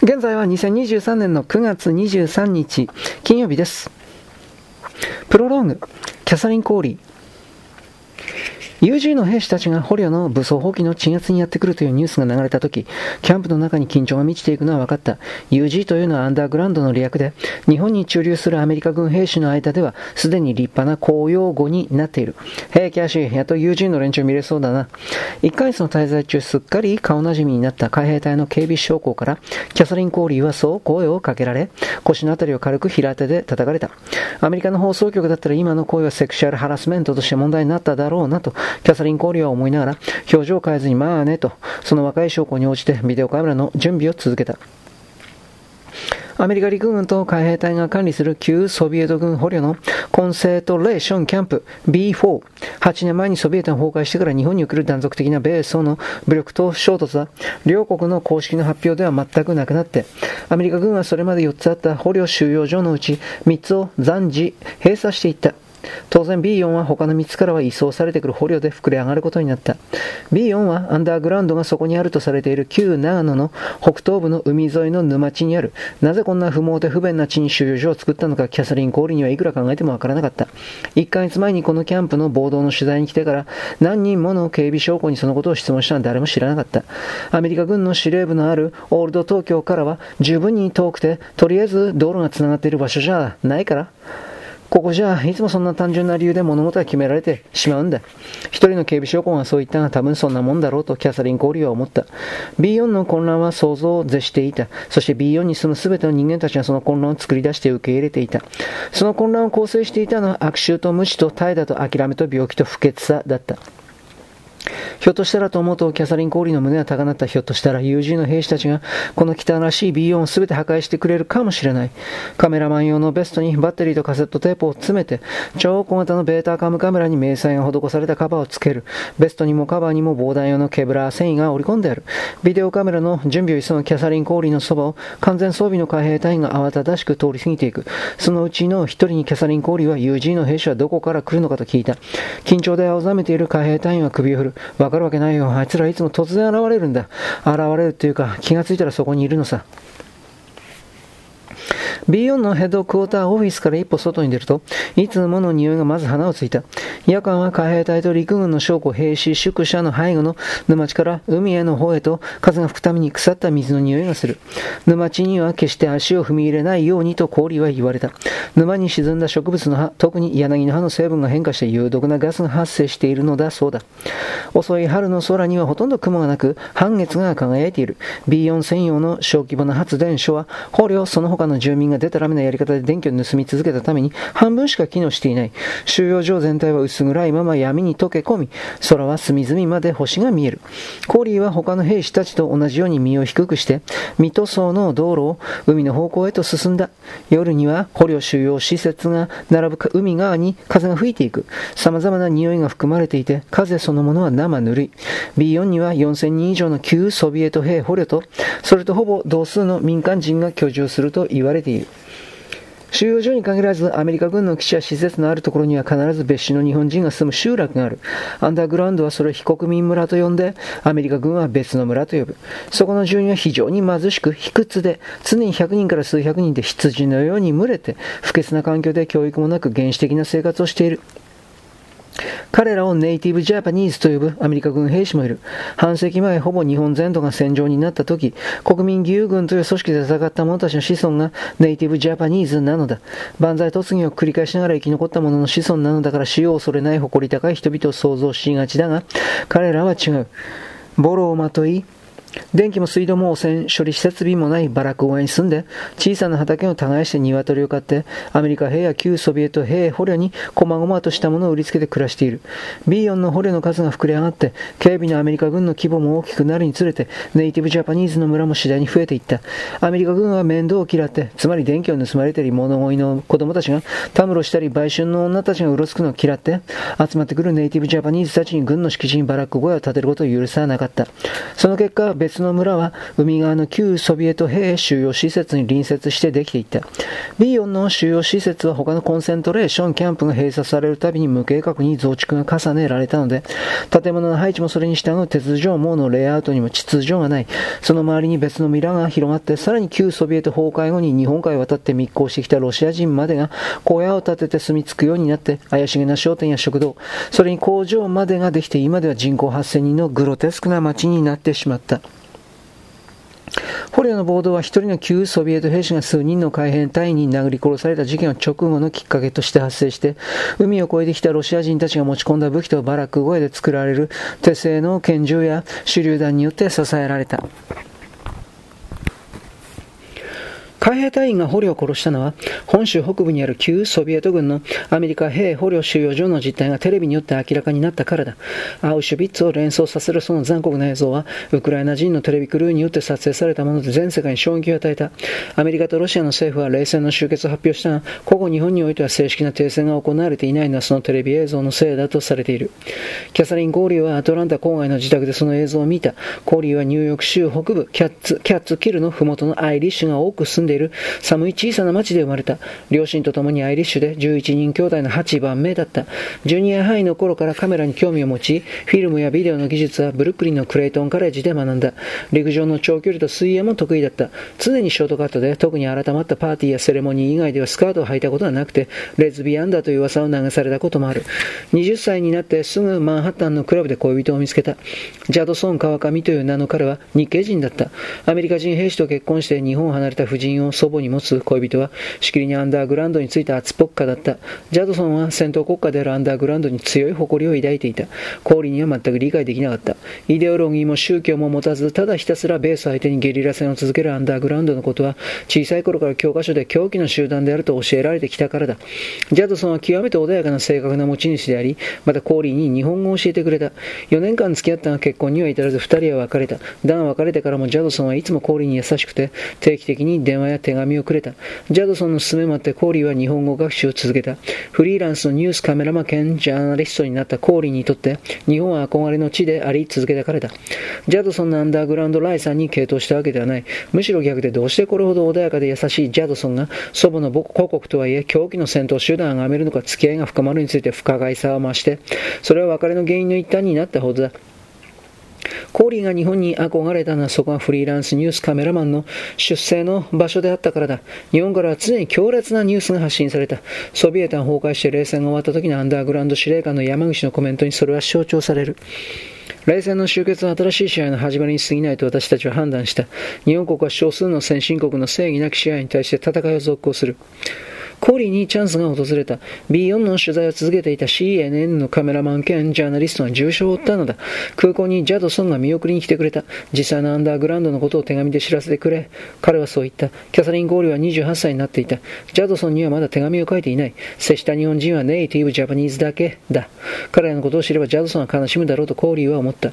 現在は2023年の9月23日、金曜日です。プロローグ、キャサリン・コーリー。UG の兵士たちが捕虜の武装蜂起の鎮圧にやってくるというニュースが流れた時、キャンプの中に緊張が満ちていくのは分かった。UG というのはアンダーグラウンドの略で、日本に駐留するアメリカ軍兵士の間では、すでに立派な公用語になっている。へえ、キャッシー、やっと UG の連中見れそうだな。1ヶ月の滞在中、すっかり顔なじみになった海兵隊の警備将校から、キャサリン・コーリーはそう声をかけられ、腰のあたりを軽く平手で叩かれた。アメリカの放送局だったら今の声はセクシュアルハラスメントとして問題になっただろうなと、キャサリン・コーリは思いながら、表情を変えずにまあねと、その若い将校に応じてビデオカメラの準備を続けた。アメリカ陸軍と海兵隊が管理する旧ソビエト軍捕虜のコンセントレーションキャンプ B4。8年前にソビエトが崩壊してから日本に送る断続的な米ソの武力と衝突は、両国の公式の発表では全くなくなって、アメリカ軍はそれまで4つあった捕虜収容所のうち3つを暫時閉鎖していった。当然 B4 は他の3つからは移送されてくる捕虜で膨れ上がることになった。B4 はアンダーグラウンドがそこにあるとされている旧長野の北東部の海沿いの沼地にある。なぜこんな不毛で不便な地に収容所を作ったのかキャサリン・コーリにはいくら考えてもわからなかった。1ヶ月前にこのキャンプの暴動の取材に来てから何人もの警備将校にそのことを質問したのは誰も知らなかった。アメリカ軍の司令部のあるオールド東京からは十分に遠くてとりあえず道路が繋がっている場所じゃないからここじゃ、いつもそんな単純な理由で物事は決められてしまうんだ。一人の警備将校がそう言ったが多分そんなもんだろうとキャサリン・コーリーは思った。B4 の混乱は想像を絶していた。そして B4 に住む全ての人間たちがその混乱を作り出して受け入れていた。その混乱を構成していたのは悪臭と無知と怠惰と諦めと病気と不潔さだった。ひょっとしたらと思うと、キャサリン・コーリーの胸は高鳴った。ひょっとしたら、友人の兵士たちが、この汚らしい B4 を全て破壊してくれるかもしれない。カメラマン用のベストにバッテリーとカセットテープを詰めて、超小型のベータカムカメラに明細が施されたカバーをつける。ベストにもカバーにも防弾用のケブラー繊維が織り込んである。ビデオカメラの準備を急ぐキャサリン・コーリーのそばを、完全装備の海兵隊員が慌ただしく通り過ぎていく。そのうちの一人にキャサリン・コーリーは、友人の兵士はどこから来るのかと聞いた。緊張で青ざめている海兵隊員は首を振る。わかるわけないよ。あいつらいつも突然現れるんだ。現れるっていうか、気がついたらそこにいるのさ。B4 のヘッドクォーターオフィスから一歩外に出ると、いつもの匂いがまず鼻をついた。夜間は海兵隊と陸軍の将校兵士宿舎の背後の沼地から海への方へと風が吹くために腐った水の匂いがする。沼地には決して足を踏み入れないようにと氷は言われた。沼に沈んだ植物の葉、特に柳の葉の成分が変化して有毒なガスが発生しているのだそうだ。遅い春の空にはほとんど雲がなく、半月が輝いている。B4 専用の小規模な発電所は、捕虜その他の住民がが出たらめなやり方で電気を盗み続けたために半分しか機能していない。収容所全体は薄暗いまま闇に溶け込み、空は隅々まで星が見える。コーリーは他の兵士たちと同じように身を低くして、水戸層の道路を海の方向へと進んだ。夜には捕虜収容施設が並ぶ海側に風が吹いていく。様々な匂いが含まれていて、風そのものは生ぬるい。B4 には4000人以上の旧ソビエト兵捕虜と、それとほぼ同数の民間人が居住すると言われている。収容所に限らず、アメリカ軍の基地や施設のあるところには必ず別種の日本人が住む集落がある。アンダーグラウンドはそれを非国民村と呼んで、アメリカ軍は別の村と呼ぶ。そこの住人は非常に貧しく、卑屈で、常に100人から数百人で羊のように群れて、不潔な環境で教育もなく原始的な生活をしている。彼らをネイティブジャパニーズと呼ぶアメリカ軍兵士もいる。半世紀前、ほぼ日本全土が戦場になった時、国民義勇軍という組織で戦った者たちの子孫がネイティブジャパニーズなのだ。万歳突入を繰り返しながら生き残った者の子孫なのだから死を恐れない誇り高い人々を想像しがちだが、彼らは違う。ボロをまとい、電気も水道も汚染処理設備もないバラク小屋に住んで、小さな畑を耕して鶏を飼って、アメリカ兵や旧ソビエト兵捕虜に細々としたものを売りつけて暮らしている。B4 の捕虜の数が膨れ上がって、警備のアメリカ軍の規模も大きくなるにつれて、ネイティブジャパニーズの村も次第に増えていった。アメリカ軍は面倒を嫌って、つまり電気を盗まれたり、物乞いの子供たちが、たむろしたり、売春の女たちがうろつくのを嫌って、集まってくるネイティブジャパニーズたちに軍の敷地にバラック小屋を建てることを許さなかった。その結果、別の村は海側の旧ソビエト兵収容施設に隣接してできていた。B4 の収容施設は他のコンセントレーションキャンプが閉鎖されるたびに無計画に増築が重ねられたので、建物の配置もそれに従う鉄条網のレイアウトにも秩序がない。その周りに別のミラが広がって、さらに旧ソビエト崩壊後に日本海を渡って密航してきたロシア人までが小屋を建てて住み着くようになって、怪しげな商店や食堂、それに工場までができて今では人口8000人のグロテスクな街になってしまった。捕虜の暴動は一人の旧ソビエト兵士が数人の海兵隊員に殴り殺された事件を直後のきっかけとして発生して、海を越えてきたロシア人たちが持ち込んだ武器とバラック声で作られる手製の拳銃や手榴弾によって支えられた。海兵隊員が捕虜を殺したのは、本州北部にある旧ソビエト軍のアメリカ兵捕虜収容所の実態がテレビによって明らかになったからだ。アウシュビッツを連想させるその残酷な映像は、ウクライナ人のテレビクルーによって撮影されたもので全世界に衝撃を与えた。アメリカとロシアの政府は冷戦の終結を発表したが、ここ日本においては正式な停戦が行われていないのはそのテレビ映像のせいだとされている。キャサリン・コーリーはアトランタ郊外の自宅でその映像を見た。コーリーはニューヨーク州北部、キャッツ、キャッツキルの麓のアイリッシュが多く住んでいるいる寒い小さな町で生まれた。両親と共にアイリッシュで11人兄弟の8番目だった。ジュニアハイの頃からカメラに興味を持ち、フィルムやビデオの技術はブルックリンのクレイトンカレッジで学んだ。陸上の長距離と水泳も得意だった。常にショートカットで、特に改まったパーティーやセレモニー以外ではスカートを履いたことはなくて、レズビアンだという噂を流されたこともある。20歳になってすぐマンハッタンのクラブで恋人を見つけた。ジャドソン川上という名の彼は日系人だった。アメリカ人兵士と結婚して日本を離れた夫人を祖母に持つ恋人は、しきりにアンダーグラウンドについた厚ぽっかだった。ジャドソンは戦闘国家であるアンダーグラウンドに強い誇りを抱いていた。氷には全く理解できなかった。イデオロギーも宗教も持たず、ただひたすらベース相手にゲリラ戦を続けるアンダーグラウンドのことは、小さい頃から教科書で狂気の集団であると教えられてきたからだ。ジャドソンは極めて穏やかな性格な持ち主であり、またコーリーに日本語を教えてくれた。4年間付き合ったが結婚には至らず2人は別れた。だが別れてからもジャドソンはいつもコーリーに優しくて、定期的に電話や手紙をくれた。ジャドソンの勧めもあってコーリーは日本語学習を続けた。フリーランスのニュースカメラマン兼ジャーナリストになったコーリーにとって、日本は憧れの地であり続けた彼だ。ジャドソンのアンダーグラウンドライさんに傾倒したわけではない。むしろ逆でどうしてこれほど穏やかで優しいジャドソンが祖母の母国とはいえ狂気の戦闘集団がめるのか付き合いが深まるについて不可解さを増して、それは別れの原因の一端になったほどだ。コーリーが日本に憧れたのはそこがフリーランスニュースカメラマンの出生の場所であったからだ。日本からは常に強烈なニュースが発信された。ソビエトが崩壊して冷戦が終わった時のアンダーグラウンド司令官の山口のコメントにそれは象徴される。冷戦の終結は新しい支配の始まりに過ぎないと私たちは判断した。日本国は少数の先進国の正義なき支配に対して戦いを続行する。コリーにチャンスが訪れた。B4 の取材を続けていた CNN のカメラマン兼ジャーナリストが重傷を負ったのだ。空港にジャドソンが見送りに来てくれた。実際のアンダーグラウンドのことを手紙で知らせてくれ。彼はそう言った。キャサリン・コーリーは28歳になっていた。ジャドソンにはまだ手紙を書いていない。接した日本人はネイティブジャパニーズだけだ。彼らのことを知ればジャドソンは悲しむだろうとコーリーは思った。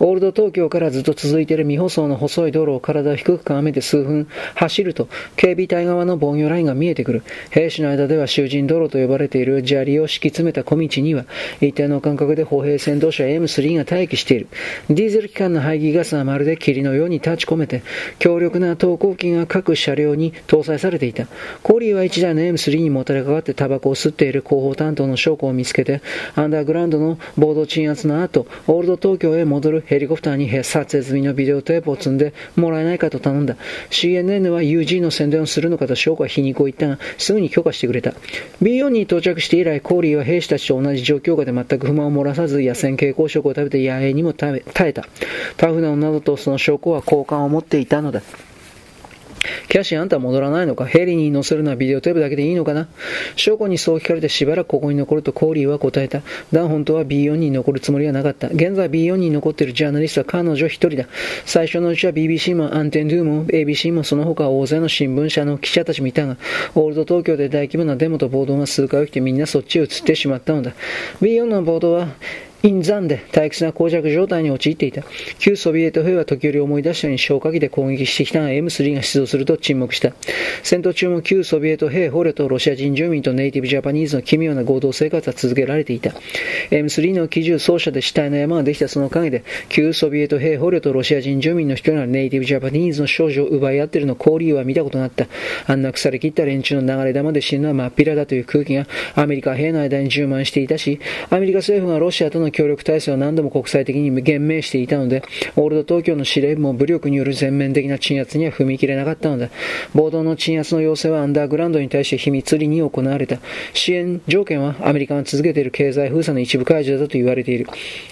オールド東京からずっと続いている未舗装の細い道路を体を低くかめて数分走ると、警備隊側の防御ラインが見えてくる。兵士の間では囚人道路と呼ばれている砂利を敷き詰めた小道には、一定の間隔で歩兵戦闘車 M3 が待機している。ディーゼル機関の排気ガスはまるで霧のように立ち込めて、強力な投光器が各車両に搭載されていた。コリーは一台の M3 にもたれかかってタバコを吸っている広報担当の証拠を見つけて、アンダーグラウンドの暴動鎮圧の後、オールド東京へ戻るヘリコプターに撮影済みのビデオテープを積んでもらえないかと頼んだ。CNN は UG の宣伝をするのかと証拠は皮肉を言ったが、すぐにに許可してくれた。B4 に到着して以来、コーリーは兵士たちと同じ状況下で全く不満を漏らさず、野戦蛍光食を食べて野営にも耐えた。タフな女だとその証拠は好感を持っていたのだ。キャシーあんた戻らないのか？ヘリに乗せるのはビデオテープだけでいいのかな？証拠にそう聞かれてしばらくここに残るとコーリーは答えた。だが本当は B4 に残るつもりはなかった。現在 B4 に残っているジャーナリストは彼女一人だ。最初のうちは BBC もアンテンドゥも ABC もその他大勢の新聞社の記者たちもいたが、オールド東京で大規模なデモと暴動が数回起きてみんなそっちへ移ってしまったのだ。B4 の暴動は陰山で退屈な膠着状態に陥っていた。旧ソビエト兵は時折思い出したように消火器で攻撃してきたが M3 が出動すると沈黙した。戦闘中も旧ソビエト兵捕虜とロシア人住民とネイティブジャパニーズの奇妙な合同生活は続けられていた。M3 の機銃走者で死体の山ができたその陰で、旧ソビエト兵捕虜とロシア人住民の一人がネイティブジャパニーズの少女を奪い合っているの交流は見たことがあった。あんな腐れ切った連中の流れ玉で死ぬのは真っ平だという空気がアメリカ兵の間に充満していたし、アメリカ政府がロシアとの協力体制を何度も国際的に言明していたので、オールド東京の司令部も武力による全面的な鎮圧には踏み切れなかったのだ。暴動の鎮圧の要請はアンダーグラウンドに対して秘密裏に行われた。支援条件はアメリカが続けている経済封鎖の一部解除だと言われている。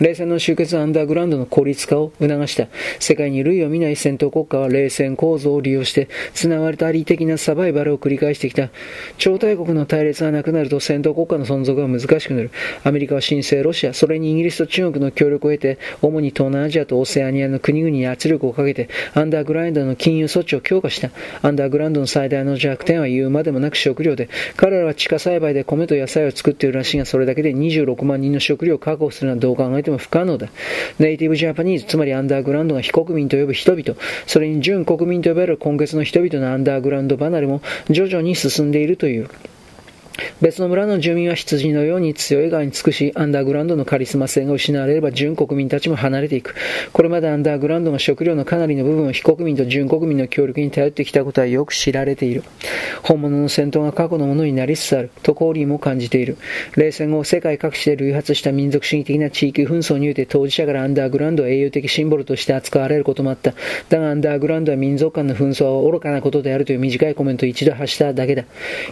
冷戦の終結はアンダーグラウンドの孤立化を促した。世界に類を見ない戦闘国家は冷戦構造を利用して、繋がりたり的なサバイバルを繰り返してきた。超大国の対立がなくなると戦闘国家の存続が難しくなる。アメリカは新生ロシア、それにイギリスと中国の協力を得て、主に東南アジアとオセアニアの国々に圧力をかけて、アンダーグラウンドの金融措置を強化した。アンダーグラウンドの最大の弱点は言うまでもなく食料で、彼らは地下栽培で米と野菜を作っているらしいが、それだけで26万人の食料を確保するのはどう考えても不可能だ。ネイティブジャパニーズ、つまりアンダーグラウンドが非国民と呼ぶ人々、それに準国民と呼ばれる今月の人々のアンダーグラウンド離れも徐々に進んでいるという。別の村の住民は羊のように強い側に尽くし、アンダーグラウンドのカリスマ性が失われれば準国民たちも離れていく。これまでアンダーグラウンドが食料のかなりの部分を非国民と準国民の協力に頼ってきたことはよく知られている。本物の戦闘が過去のものになりつつある、とコーリーも感じている。冷戦後、世界各地で類発した民族主義的な地域紛争において当事者からアンダーグラウンドは英雄的シンボルとして扱われることもあった。だがアンダーグラウンドは民族間の紛争は愚かなことであるという短いコメントを一度発しただけだ。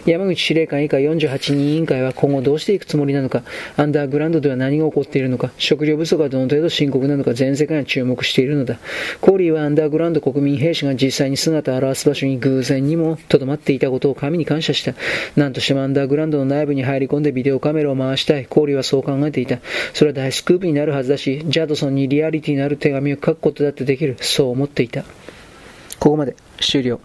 山口司令官以下48人委員会は今後どうしていくつもりなのか、アンダーグラウンドでは何が起こっているのか、食料不足がどの程度深刻なのか全世界が注目しているのだ。コーリーはアンダーグラウンド国民兵士が実際に姿を現す場所に偶然にも留まっていたことを神に感謝した。何としてもアンダーグラウンドの内部に入り込んでビデオカメラを回したい。コーリーはそう考えていた。それは大スクープになるはずだし、ジャドソンにリアリティのある手紙を書くことだってできる。そう思っていた。ここまで終了。